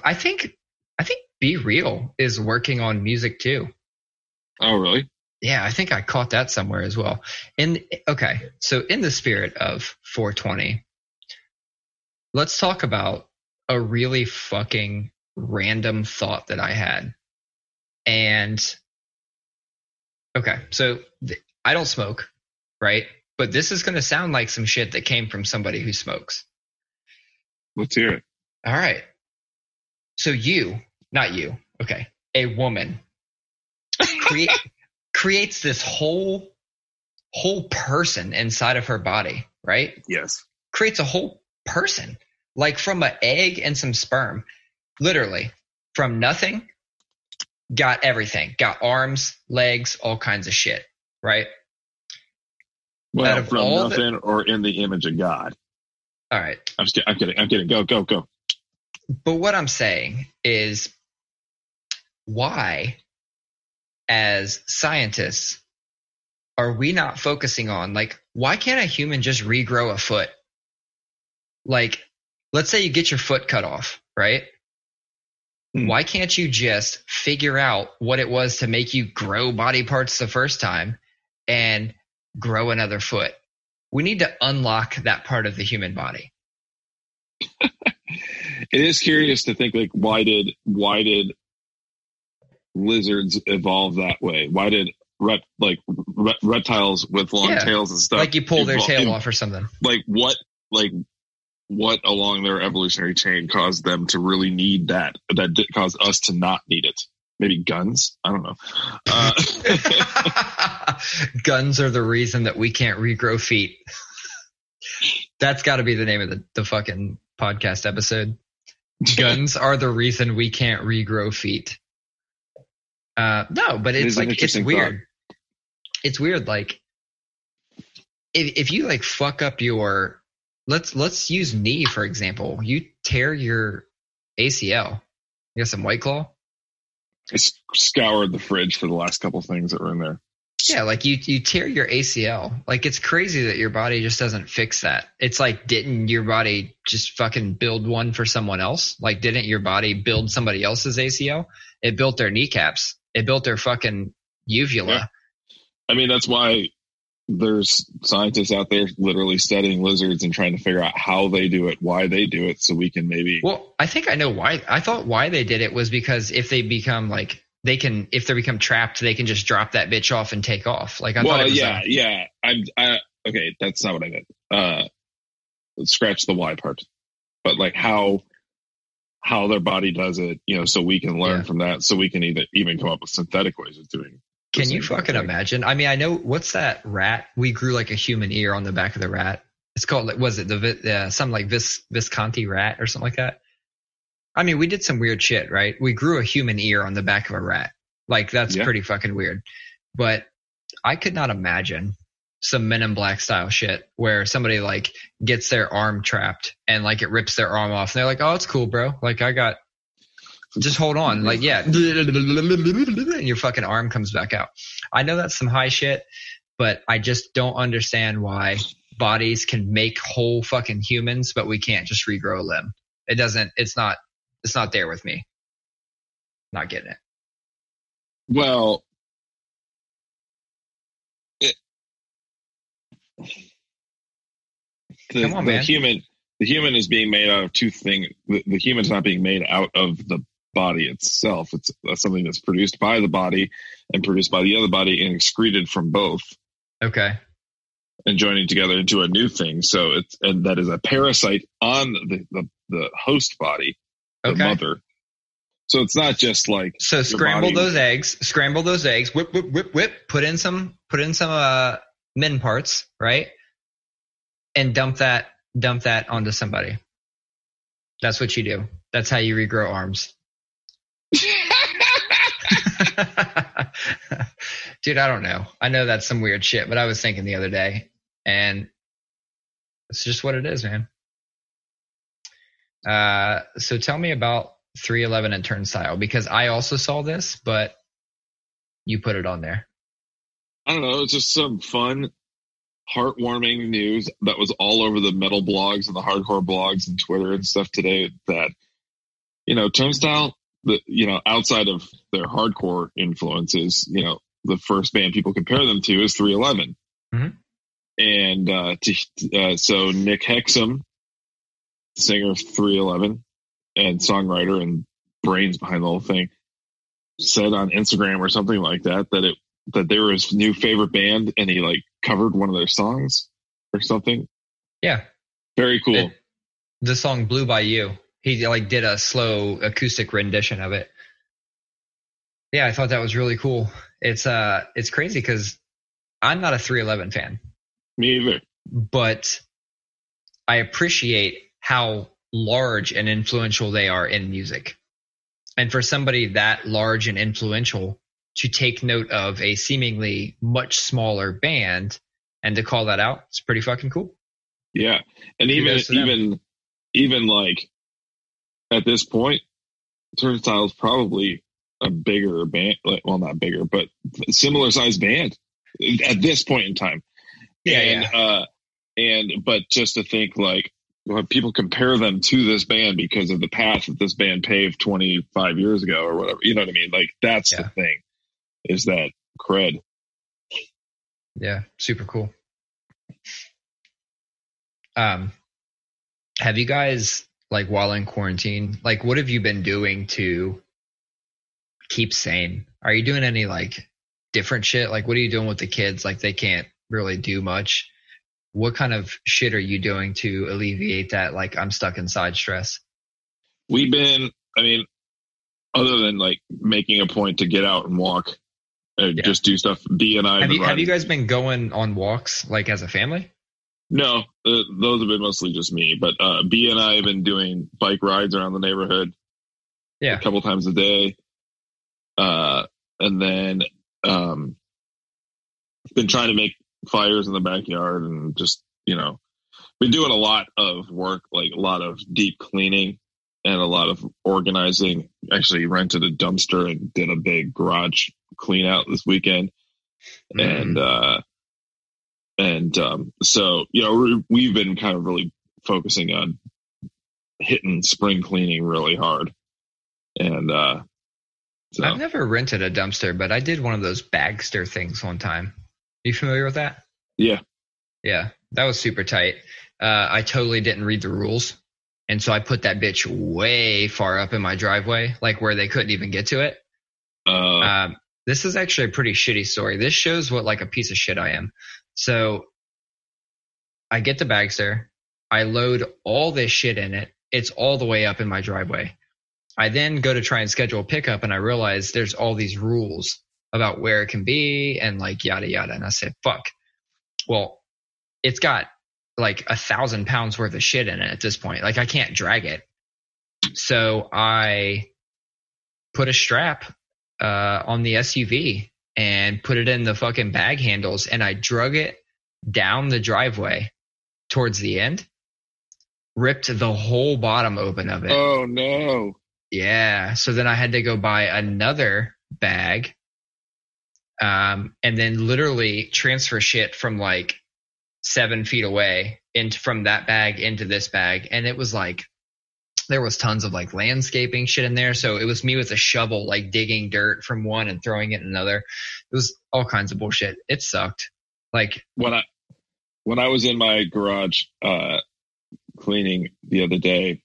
I think I think B-Real is working on music too. Oh, really? Yeah, I think I caught that somewhere as well. In okay, so in the spirit of 420, let's talk about a really fucking random thought that I had. And okay, so th- I don't smoke right? But this is going to sound like some shit that came from somebody who smokes. Let's hear it. All right. So you, not you, okay, a woman (laughs) create, creates this whole whole person inside of her body, right? Yes. Creates a whole person, like from an egg and some sperm, literally from nothing. Got everything. Got arms, legs, all kinds of shit, right? Well, from nothing the, or in the image of God. All right. I'm just. I'm kidding. I'm kidding. Go, go, go. But what I'm saying is why, as scientists, are we not focusing on like why can't a human just regrow a foot? Like, let's say you get your foot cut off, right? Hmm. Why can't you just figure out what it was to make you grow body parts the first time and grow another foot? We need to unlock that part of the human body. (laughs) it is curious to think like why did why did lizards evolve that way? Why did rep, like re- reptiles with long Yeah. tails and stuff Like you pull their evol- tail off or something. Like what like what along their evolutionary chain caused them to really need that that did cause us to not need it? Maybe guns? I don't know. Uh, (laughs) Guns are the reason that we can't regrow feet. That's got to be the name of the, the fucking podcast episode. (laughs) Guns are the reason we can't regrow feet. Uh, no, but it's an like it's weird. It's weird. Like if if you like fuck up your let's let's use knee for example. You tear your ACL. You got some white claw. I scoured the fridge for the last couple things that were in there. Yeah, like you you tear your ACL. Like it's crazy that your body just doesn't fix that. It's like didn't your body just fucking build one for someone else? Like didn't your body build somebody else's ACL? It built their kneecaps. It built their fucking uvula. Yeah. I mean, that's why there's scientists out there literally studying lizards and trying to figure out how they do it, why they do it, so we can maybe. Well, I think I know why. I thought why they did it was because if they become like they can if they become trapped, they can just drop that bitch off and take off. Like I thought well, it was yeah, a- yeah. I'm. I, okay, that's not what I meant. Uh, scratch the why part, but like how how their body does it, you know, so we can learn Yeah. from that, so we can either even come up with synthetic ways of doing. Can you fucking thing. imagine? I mean, I know what's that rat? We grew like a human ear on the back of the rat. It's called like was it the uh, some like Vis Visconti rat or something like that? I mean, we did some weird shit, right? We grew a human ear on the back of a rat. Like that's Yeah. pretty fucking weird. But I could not imagine some Men in Black style shit where somebody like gets their arm trapped and like it rips their arm off and they're like, "Oh, it's cool, bro. Like I got (laughs) just hold on. Like, yeah. (laughs) And your fucking arm comes back out. I know that's some high shit, but I just don't understand why bodies can make whole fucking humans, but we can't just regrow a limb. It doesn't, it's not, it's not there with me. Not getting it. Well, the, Come on, the man. human, the human is being made out of two things. The, the human's not being made out of the body itself. It's uh, something that's produced by the body and produced by the other body and excreted from both Okay. and joining together into a new thing. So it's and that is a parasite on the the, the host body, the Okay. mother. So it's not just like So scramble body- those eggs, scramble those eggs, whip, whip, whip, whip, put in some, put in some, uh, men parts, right? And dump that, dump that onto somebody. That's what you do. That's how you regrow arms. (laughs) Dude, I don't know. I know that's some weird shit, but I was thinking the other day and it's just what it is, man. Uh, so tell me about 311 and Turnstile because I also saw this, but you put it on there. I don't know. It's just some fun, heartwarming news that was all over the metal blogs and the hardcore blogs and Twitter and stuff today. That you know, Turnstile, the you know, outside of their hardcore influences, you know, the first band people compare them to is 311. Mhm. And uh, to, uh, so Nick Hexum, singer of 311 and songwriter and brains behind the whole thing, said on Instagram or something like that that it that they were his new favorite band and he like covered one of their songs or something. Yeah. Very cool. It- the song Blue by You. He like did a slow acoustic rendition of it. Yeah, I thought that was really cool. It's uh it's crazy cuz I'm not a 311 fan, Me either. but I appreciate how large and influential they are in music. And for somebody that large and influential to take note of a seemingly much smaller band and to call that out, it's pretty fucking cool. Yeah. And even Kudos to them. even even like at this point, Turnstile's probably a bigger band, like, well, not bigger, but similar sized band at this point in time. Yeah, and, yeah. Uh, and, but just to think like, when people compare them to this band because of the path that this band paved 25 years ago or whatever, you know what I mean? Like, that's the thing is that cred. Yeah, super cool. Um, have you guys like while in quarantine, like what have you been doing to keep sane? Are you doing any like different shit? Like what are you doing with the kids? Like they can't really do much. What kind of shit are you doing to alleviate that like I'm stuck inside stress? We've been, I mean, other than like making a point to get out and walk, uh, Yeah. just do stuff. B and I Have you have you guys been going on walks like as a family? No, uh, those have been mostly just me. But uh, B and I have been doing bike rides around the neighborhood. Yeah. a couple times a day. Uh, and then um, been trying to make fires in the backyard and just you know been doing a lot of work, like a lot of deep cleaning and a lot of organizing. Actually, rented a dumpster and did a big garage clean out this weekend and uh and um so you know we- we've been kind of really focusing on hitting spring cleaning really hard and uh so I've never rented a dumpster, but I did one of those bagster things one time. you familiar with that? yeah Yeah, that was super tight. Uh, I totally didn't read the rules. And so I put that bitch way far up in my driveway, like where they couldn't even get to it. uh Um, this is actually a pretty shitty story. This shows what like a piece of shit I am. So I get the Bagster. I load all this shit in it. It's all the way up in my driveway. I then go to try and schedule a pickup and I realize there's all these rules about where it can be and like yada yada. And I said, fuck. Well, it's got like a thousand pounds worth of shit in it at this point. Like I can't drag it. So I put a strap uh, on the SUV and put it in the fucking bag handles and I drug it down the driveway towards the end, ripped the whole bottom open of it. oh no Yeah. So then I had to go buy another bag. Um, and then literally transfer shit from like seven feet away into from that bag into this bag. And it was like there was tons of like landscaping shit in there. So it was me with a shovel, like digging dirt from one and throwing it in another. It was all kinds of bullshit. It sucked. Like, when i when i was in my garage uh cleaning the other day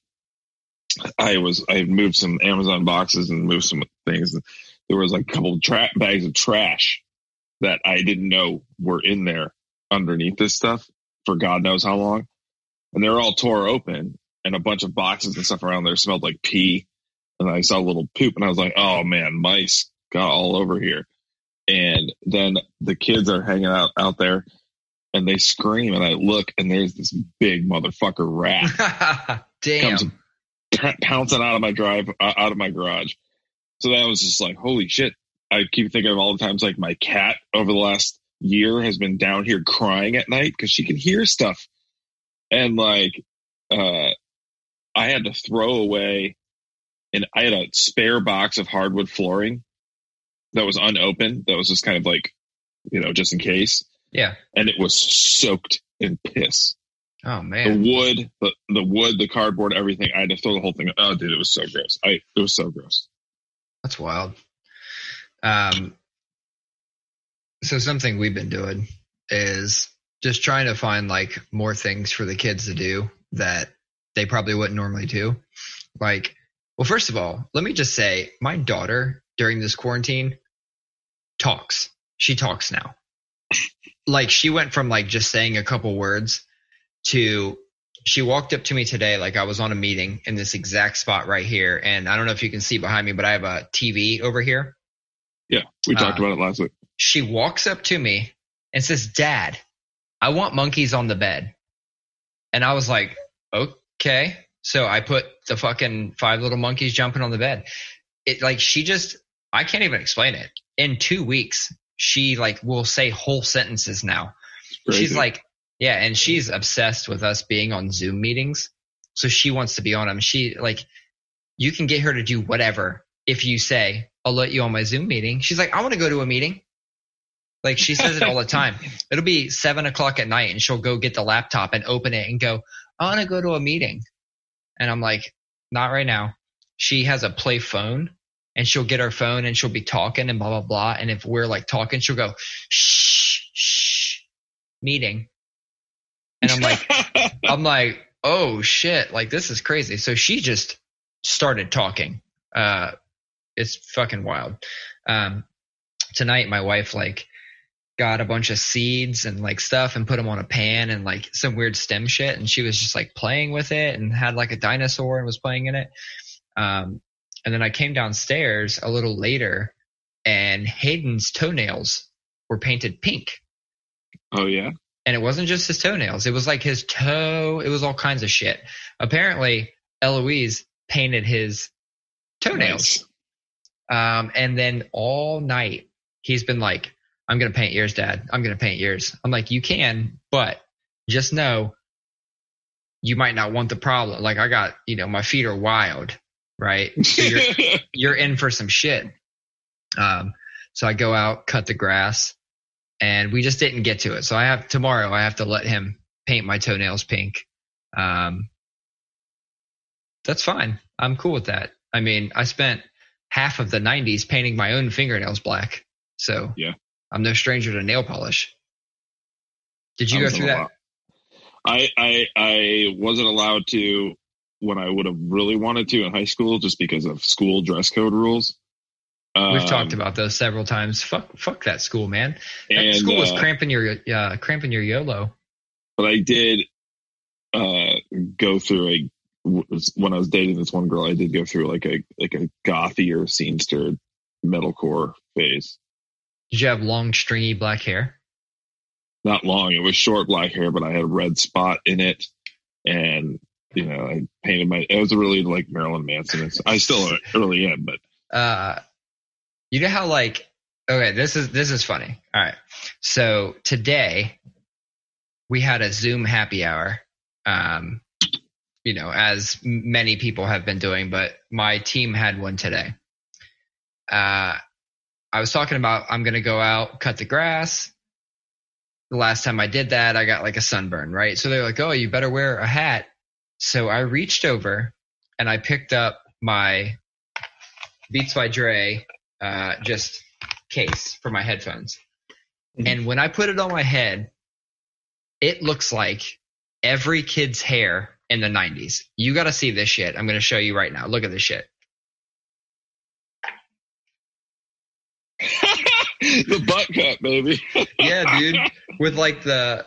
i was i moved some amazon boxes and moved some things there was like a couple tra- bags of trash that i didn't know were in there underneath this stuff for god knows how long and they were all tore open and a bunch of boxes and stuff around there smelled like pee and i saw a little poop and i was like oh man mice got all over here and then the kids are hanging out out there and they scream and I look and there's this big motherfucker rat (laughs) damn. comes pouncing out of my drive uh, out of my garage. So that was just like holy shit. I keep thinking of all the times like my cat over the last year has been down here crying at night because she can hear stuff. And like uh I had to throw away and I had a spare box of hardwood flooring that was unopened that was just kind of like you know just in case Yeah. and it was soaked in piss. Oh man. The wood, the the wood, the cardboard, everything. I had to throw the whole thing. Oh, dude, it was so gross. I it was so gross. That's wild. Um, so something we've been doing is just trying to find like more things for the kids to do that they probably wouldn't normally do. Like, well, first of all, let me just say my daughter during this quarantine talks. She talks now. Like she went from like just saying a couple words to she walked up to me today like I was on a meeting in this exact spot right here. And I don't know if you can see behind me, but I have a TV over here. Yeah, we talked Uh, about it last week. She walks up to me and says, Dad, I want monkeys on the bed. And I was like, okay. So I put the fucking five little monkeys jumping on the bed. It like she just I can't even explain it. In two weeks, she like will say whole sentences now. She's like, yeah, and she's obsessed with us being on Zoom meetings. So she wants to be on them. She like, you can get her to do whatever if you say, I'll let you on my Zoom meeting, she's like, I want to go to a meeting. Like she says it all the time. (laughs) It'll be seven o'clock at night and she'll go get the laptop and open it and go, I want to go to a meeting. And I'm like, not right now. She has a play phone and she'll get her phone and she'll be talking and blah, blah, blah. And if we're like talking, she'll go, shh, shh, meeting. And I'm like, (laughs) I'm like, oh shit, like this is crazy. So she just started talking. Uh, it's fucking wild. Um, tonight my wife like got a bunch of seeds and like stuff and put them on a pan and like some weird stem shit. And she was just like playing with it and had like a dinosaur and was playing in it. Um, and then i came downstairs a little later and hayden's toenails were painted pink. Oh yeah? And it wasn't just his toenails. It was like his toe. It was all kinds of shit. Apparently eloise painted his toenails. Nice. um, and then all night he's been like I'm going to paint yours, dad. I'm going to paint yours. I'm like, you can, but just know you might not want the problem. Like I got, you know, my feet are wild, right? So you're, (laughs) you're in for some shit. Um, so I go out, cut the grass and we just didn't get to it. So I have tomorrow, I have to let him paint my toenails pink. Um, that's fine. I'm cool with that. I mean, I spent half of the 90s painting my own fingernails black. So yeah, I'm no stranger to nail polish. Did you go through that? I, I I wasn't allowed to when I would have really wanted to in high school, just because of school dress code rules. We've um, talked about those several times. Fuck, fuck that school, man. That and, school was uh, cramping your uh, cramping your YOLO. But I did uh, go through a when I was dating this one girl. I did go through like a like a gothier scenester metalcore phase. Did you have long, stringy black hair? Not long. It was short black hair, but I had a red spot in it, and you know, I painted my. It was really like Marilyn Manson. I still really am, but uh, you know how like okay, this is this is funny. All right, so today we had a Zoom happy hour. Um, you know, as many people have been doing, but my team had one today. Uh, I was talking about I'm going to go out, cut the grass. The last time I did that, I got like a sunburn, right? So they're like, oh, you better wear a hat. So I reached over and I picked up my Beats by Dre uh, just case for my headphones. Mm-hmm. And when I put it on my head, it looks like every kid's hair in the 90s. You got to see this shit. I'm going to show you right now. Look at this shit. (laughs) the butt cut, baby. (laughs) yeah, dude. With like the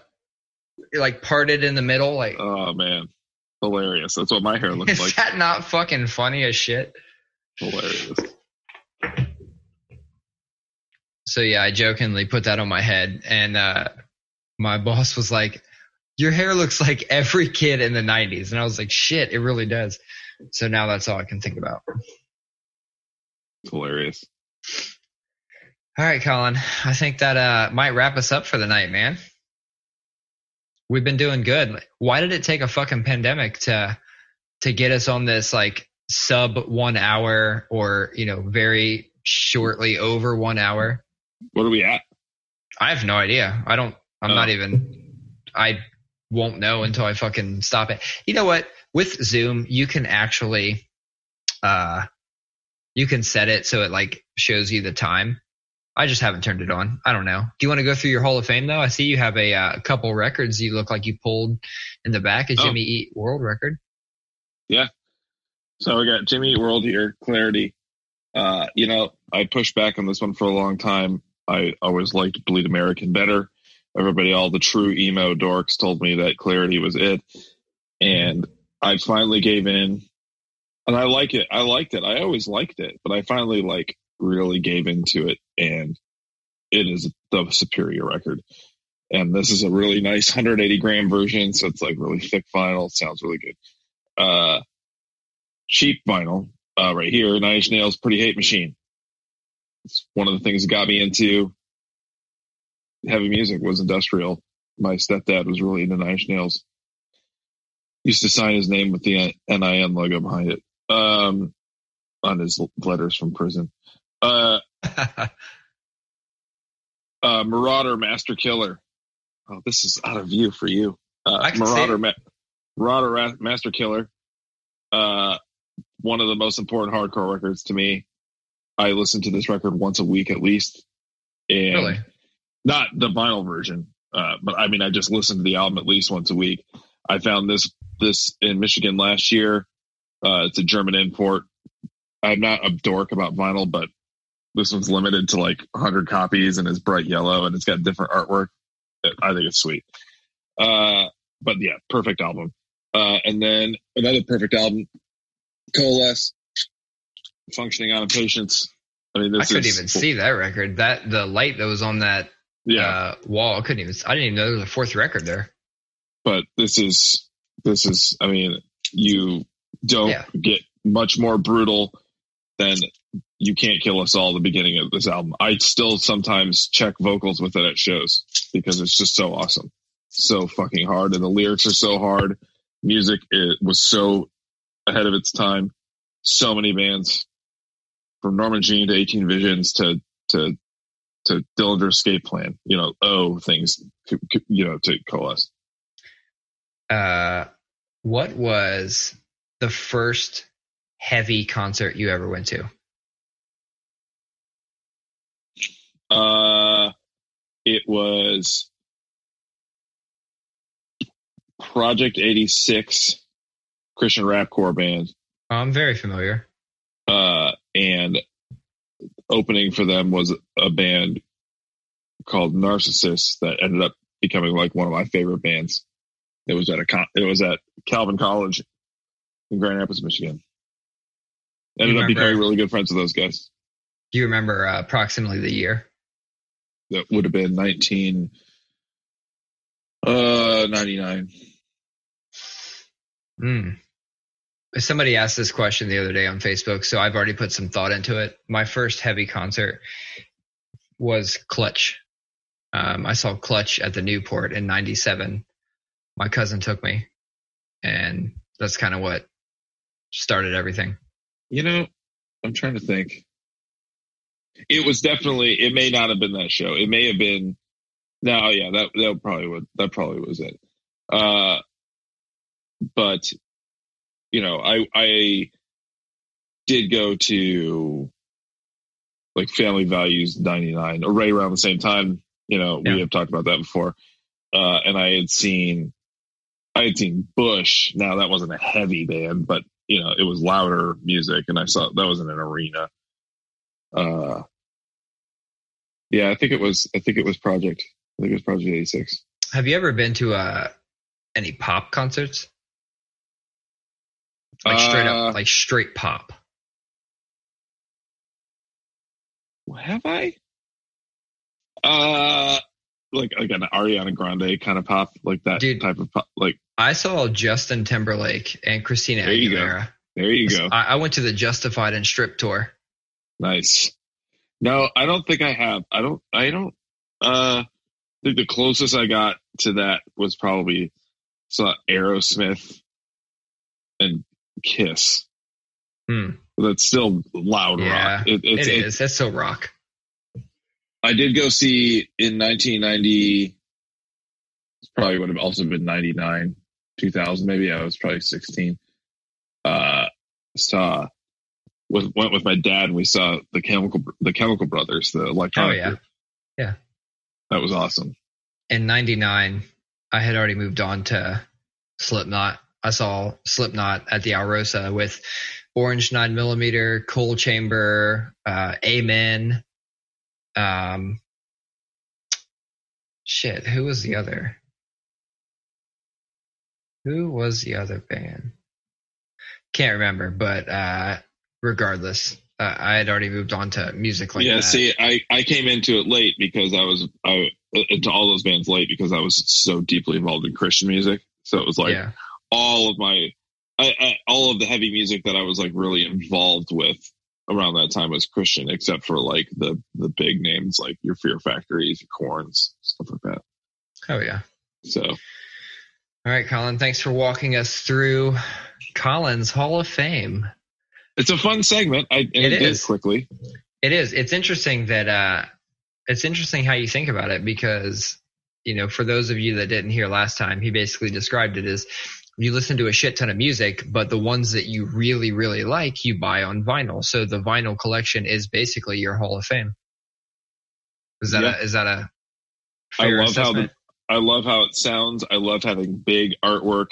like parted in the middle, like oh man, hilarious. That's what my hair looks (laughs) is like. Is that not fucking funny as shit? Hilarious. So yeah, I jokingly put that on my head, and uh, my boss was like, "Your hair looks like every kid in the '90s," and I was like, "Shit, it really does." So now that's all I can think about. Hilarious. All right, Colin. I think that uh, might wrap us up for the night, man. We've been doing good. Why did it take a fucking pandemic to to get us on this like sub one hour or you know very shortly over one hour? What are we at? I have no idea. I don't. I'm oh. not even. I won't know until I fucking stop it. You know what? With Zoom, you can actually, uh, you can set it so it like shows you the time. I just haven't turned it on. I don't know. Do you want to go through your Hall of Fame though? I see you have a uh, couple records. You look like you pulled in the back a oh. Jimmy Eat World record. Yeah. So we got Jimmy Eat World here, Clarity. Uh, you know, I pushed back on this one for a long time. I always liked Bleed American better. Everybody, all the true emo dorks told me that Clarity was it. And I finally gave in. And I like it. I liked it. I always liked it, but I finally like really gave into it and it is the superior record. And this is a really nice 180 gram version. So it's like really thick vinyl. sounds really good. Uh, cheap vinyl, uh, right here. Nine Inch Nails Pretty Hate Machine. It's one of the things that got me into heavy music was industrial. My stepdad was really into Nine Inch Nails. Used to sign his name with the NIN logo behind it. Um, on his letters from prison. Uh, (laughs) uh, Merauder Master Killer. Oh, this is out of view for you. Uh, I can see Merauder. Ma- Merauder Ra- Master Killer. Uh, one of the most important hardcore records to me. I listen to this record once a week at least, and really? not the vinyl version, uh, but I mean, I just listen to the album at least once a week. I found this this in Michigan last year. Uh, it's a German import. I'm not a dork about vinyl, but this one's limited to like 100 copies and it's bright yellow and it's got different artwork. I think it's sweet. Uh, but yeah, perfect album. Uh, and then another perfect album, Coalesce, Functioning on Impatience. I mean, I couldn't is even see that record. That the light that was on that Yeah, uh, wall. I couldn't even. I didn't even know there was a fourth record there. but this is this is. I mean, you don't Yeah. get much more brutal than "You Can't Kill Us All." The beginning of this album, I still sometimes check vocals with it at shows because it's just so awesome, so fucking hard, and the lyrics are so hard. Music it was so ahead of its time. So many bands, from Norma Jean to 18 Visions to to to Dillinger Escape Plan, you know, oh things, you know, to coalesce. Uh, what was the first heavy concert you ever went to? Uh, it was Project 86 Christian rap core band. I'm very familiar. Uh, and opening for them was a band called Narcissus that ended up becoming like one of my favorite bands. It was at a it was at Calvin College in Grand Rapids, Michigan. Ended You up becoming really good friends with those guys. Do you remember uh, approximately the year? That would have been 19 uh 99. Hmm. Somebody asked this question the other day on Facebook, so I've already put some thought into it. My first heavy concert was Clutch. Um, I saw Clutch at the Newport in '97. My cousin took me, and that's kind of what started everything. You know, I'm trying to think. It was definitely. It may not have been that show. It may have been. No, yeah, that that probably would. That probably was it. Uh, but you know, I I did go to like Family Values '99, or right around the same time. You know, Yeah. we have talked about that before. Uh, and I had seen, I had seen Bush. Now that wasn't a heavy band, but you know, it was louder music, and I saw that was in an arena. Uh, yeah, I think it was. I think it was Project. I think it was Project eighty six. Have you ever been to uh, any pop concerts? Like straight Uh, up, like straight pop. Have I? Uh, like like an Ariana Grande kind of pop, like that Dude. type of pop. Like I saw Justin Timberlake and Christina There you go. There you go. I, I went to the Justified and Strip tour. Nice. No, I don't think I have. I don't. I don't. Uh, I think the closest I got to that was probably saw Aerosmith and Kiss. Hmm. That's still loud Yeah, rock. It, it's, It it- is. That's so rock. I did go see in 1990. It probably would have also been 99, 2000, maybe. I was probably 16. Uh, saw with went with my dad. and We saw the chemical the Chemical Brothers, the electronic. Oh, yeah. group. Yeah. that was awesome. In '99, I had already moved on to Slipknot. I saw Slipknot at the Alrosa with Orange Nine Millimeter, Coal Chamber, uh, Amen. Um, shit, who was the other? Who was the other band? Can't remember, but uh, regardless, uh, I had already moved on to music like yeah, that. see, I I came into it late because I was I into all those bands late because I was so deeply involved in Christian music. So it was like yeah, all of my I, I, all of the heavy music that I was like really involved with around that time was Christian, except for like the the big names like your Fear Factories, your Korns, stuff like that. oh yeah. So All right, Colin, thanks for walking us through Colin's Hall of Fame. It's a fun segment. I and It it, is. quickly. It is. It's interesting that uh, it's interesting how you think about it because you know, for those of you that didn't hear last time, he basically described it as you listen to a shit ton of music, but the ones that you really, really like, you buy on vinyl. So the vinyl collection is basically your Hall of Fame. Is that Yeah. a, is that a I love how the I love how it sounds. I love having big artwork.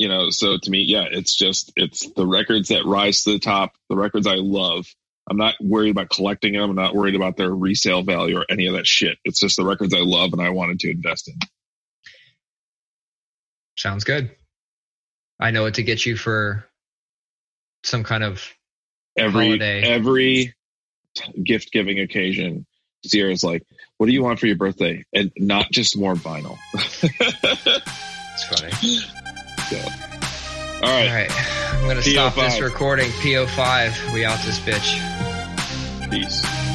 You know, so to me, yeah, it's just it's the records that rise to the top, the records I love. I'm not worried about collecting them. I'm not worried about their resale value or any of that shit. It's just the records I love and I wanted to invest in. Sounds good. I know what to get you for some kind of Every Holiday. every gift giving occasion, Sierra's like, "What do you want for your birthday?" And not just more vinyl. (laughs) it's funny. All right, All right. I'm going to stop this recording. PO5. We out this bitch. peace.